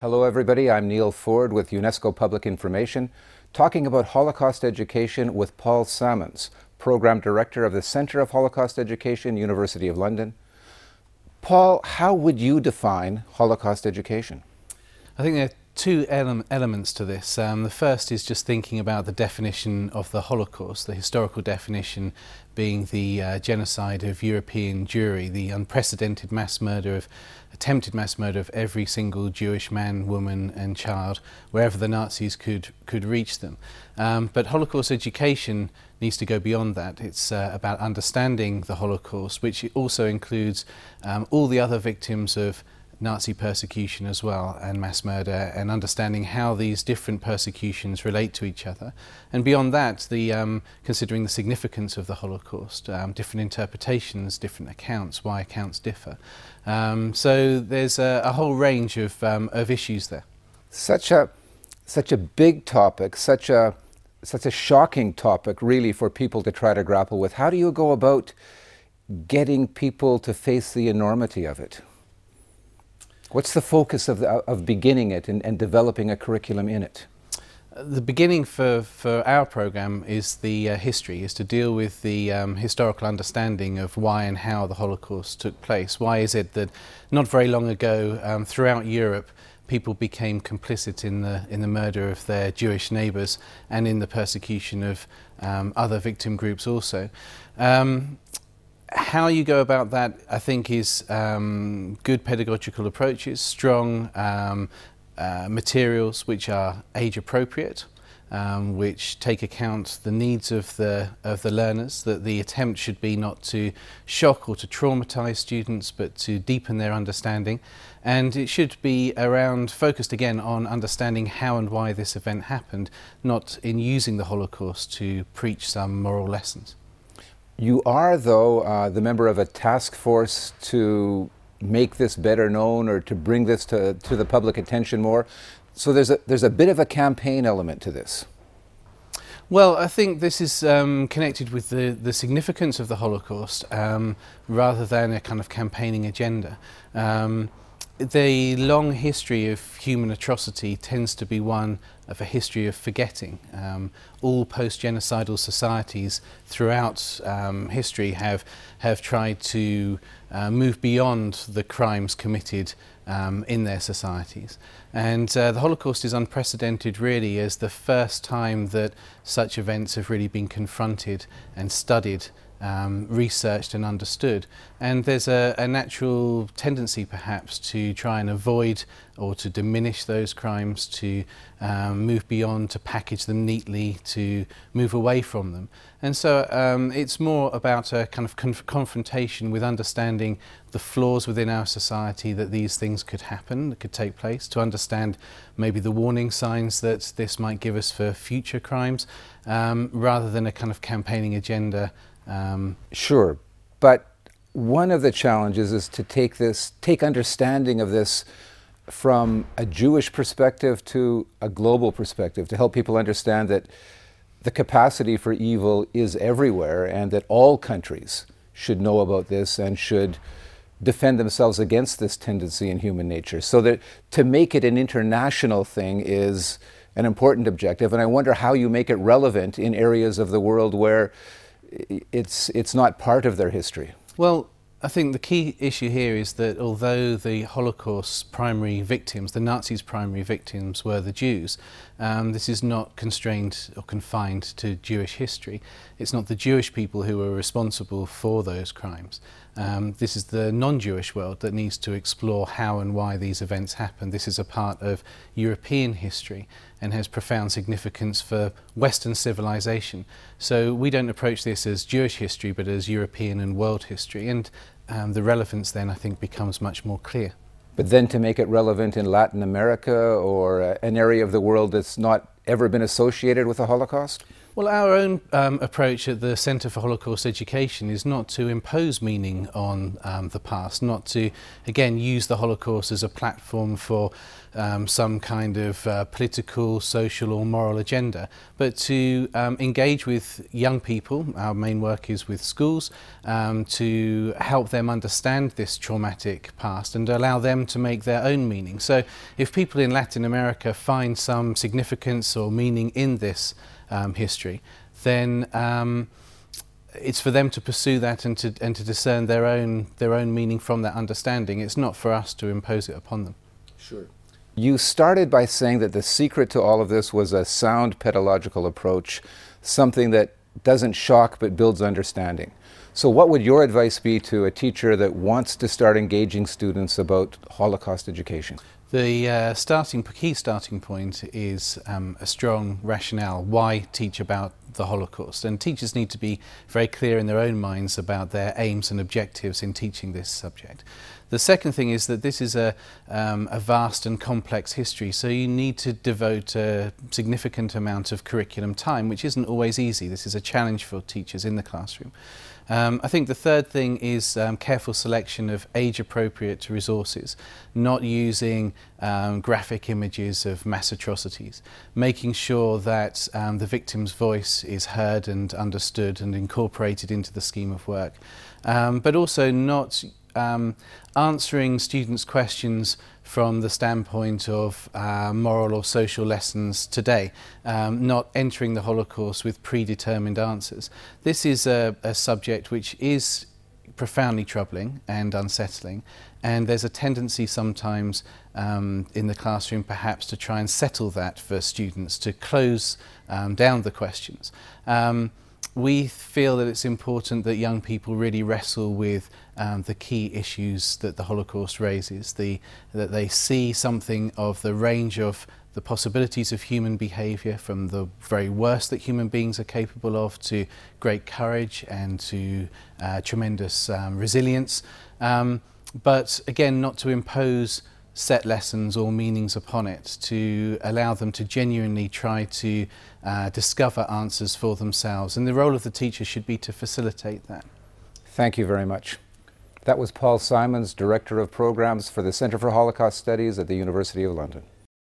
Hello, everybody. I'm Neil Ford with UNESCO Public Information, talking about Holocaust education with Paul Salmons, Program Director of the Center of Holocaust Education, University of London. Paul, how would you define Holocaust education? I think there are two ele elements to this. Um, the first is just thinking about the definition of the Holocaust, the historical definition being the uh, genocide of European Jewry, the unprecedented mass murder of attempted mass murder of every single Jewish man, woman and child wherever the Nazis could could reach them. Um, but Holocaust education needs to go beyond that. It's uh, about understanding the Holocaust, which also includes um, all the other victims of Nazi persecution as well and mass murder and understanding how these different persecutions relate to each other. And beyond that, the, um, considering the significance of the Holocaust, um, different interpretations, different accounts, why accounts differ. Um, so there's a, a, whole range of, um, of issues there. Such a, such a big topic, such a, such a shocking topic really for people to try to grapple with. How do you go about getting people to face the enormity of it? What's the focus of, the, of beginning it and, and developing a curriculum in it? the beginning for, for our program is the uh, history, is to deal with the um, historical understanding of why and how the Holocaust took place. Why is it that not very long ago um, throughout Europe people became complicit in the, in the murder of their Jewish neighbours and in the persecution of um, other victim groups also. Um, how you go about that, I think, is um, good pedagogical approaches, strong um, uh, materials which are age appropriate, um, which take account the needs of the of the learners. That the attempt should be not to shock or to traumatize students, but to deepen their understanding, and it should be around focused again on understanding how and why this event happened, not in using the Holocaust to preach some moral lessons. You are, though, uh, the member of a task force to make this better known or to bring this to, to the public attention more. So there's a, there's a bit of a campaign element to this. Well, I think this is um, connected with the, the significance of the Holocaust um, rather than a kind of campaigning agenda. Um, the long history of human atrocity tends to be one of a history of forgetting. Um, all post-genocidal societies throughout um, history have, have tried to uh, move beyond the crimes committed um, in their societies. And uh, the Holocaust is unprecedented really as the first time that such events have really been confronted and studied um, researched and understood. And there's a, a natural tendency perhaps to try and avoid or to diminish those crimes, to um, move beyond, to package them neatly, to move away from them. And so um, it's more about a kind of conf confrontation with understanding the flaws within our society that these things could happen, that could take place, to understand maybe the warning signs that this might give us for future crimes, um, rather than a kind of campaigning agenda um, sure, but one of the challenges is to take this, take understanding of this from a Jewish perspective to a global perspective, to help people understand that the capacity for evil is everywhere and that all countries should know about this and should defend themselves against this tendency in human nature. So that to make it an international thing is an important objective. And I wonder how you make it relevant in areas of the world where it's, it's not part of their history. Well, I think the key issue here is that although the Holocaust's primary victims, the Nazis' primary victims, were the Jews, um, this is not constrained or confined to Jewish history. It's not the Jewish people who were responsible for those crimes. Um, this is the non-Jewish world that needs to explore how and why these events happened. This is a part of European history and has profound significance for Western civilization. So we don't approach this as Jewish history but as European and world history and um, the relevance then I think becomes much more clear. But then to make it relevant in Latin America or uh, an area of the world that's not ever been associated with the Holocaust? Well, our own um, approach at the Centre for Holocaust Education is not to impose meaning on um, the past, not to, again, use the Holocaust as a platform for um, some kind of uh, political, social, or moral agenda, but to um, engage with young people. Our main work is with schools um, to help them understand this traumatic past and allow them to make their own meaning. So, if people in Latin America find some significance or meaning in this, um, history, then um, it's for them to pursue that and to, and to discern their own, their own meaning from that understanding. It's not for us to impose it upon them. Sure. You started by saying that the secret to all of this was a sound pedagogical approach, something that doesn't shock but builds understanding. So, what would your advice be to a teacher that wants to start engaging students about Holocaust education? The uh, starting key starting point is um, a strong rationale why teach about the Holocaust, and teachers need to be very clear in their own minds about their aims and objectives in teaching this subject. The second thing is that this is a, um, a vast and complex history, so you need to devote a significant amount of curriculum time, which isn't always easy. This is a challenge for teachers in the classroom. Um, I think the third thing is um, careful selection of age-appropriate resources, not using um, graphic images of mass atrocities, making sure that um, the victim's voice is heard and understood and incorporated into the scheme of work, um, but also not um, answering students' questions from the standpoint of uh, moral or social lessons today, um, not entering the Holocaust with predetermined answers. This is a, a subject which is profoundly troubling and unsettling. And there's a tendency sometimes um, in the classroom perhaps to try and settle that for students, to close um, down the questions. Um, we feel that it's important that young people really wrestle with um, the key issues that the Holocaust raises, the, that they see something of the range of the possibilities of human behaviour from the very worst that human beings are capable of to great courage and to uh, tremendous um, resilience. Um, but again, not to impose set lessons or meanings upon it, to allow them to genuinely try to uh, discover answers for themselves. And the role of the teacher should be to facilitate that. Thank you very much. That was Paul Salmons, Director of Programs for the Center for Holocaust Studies at the University of London.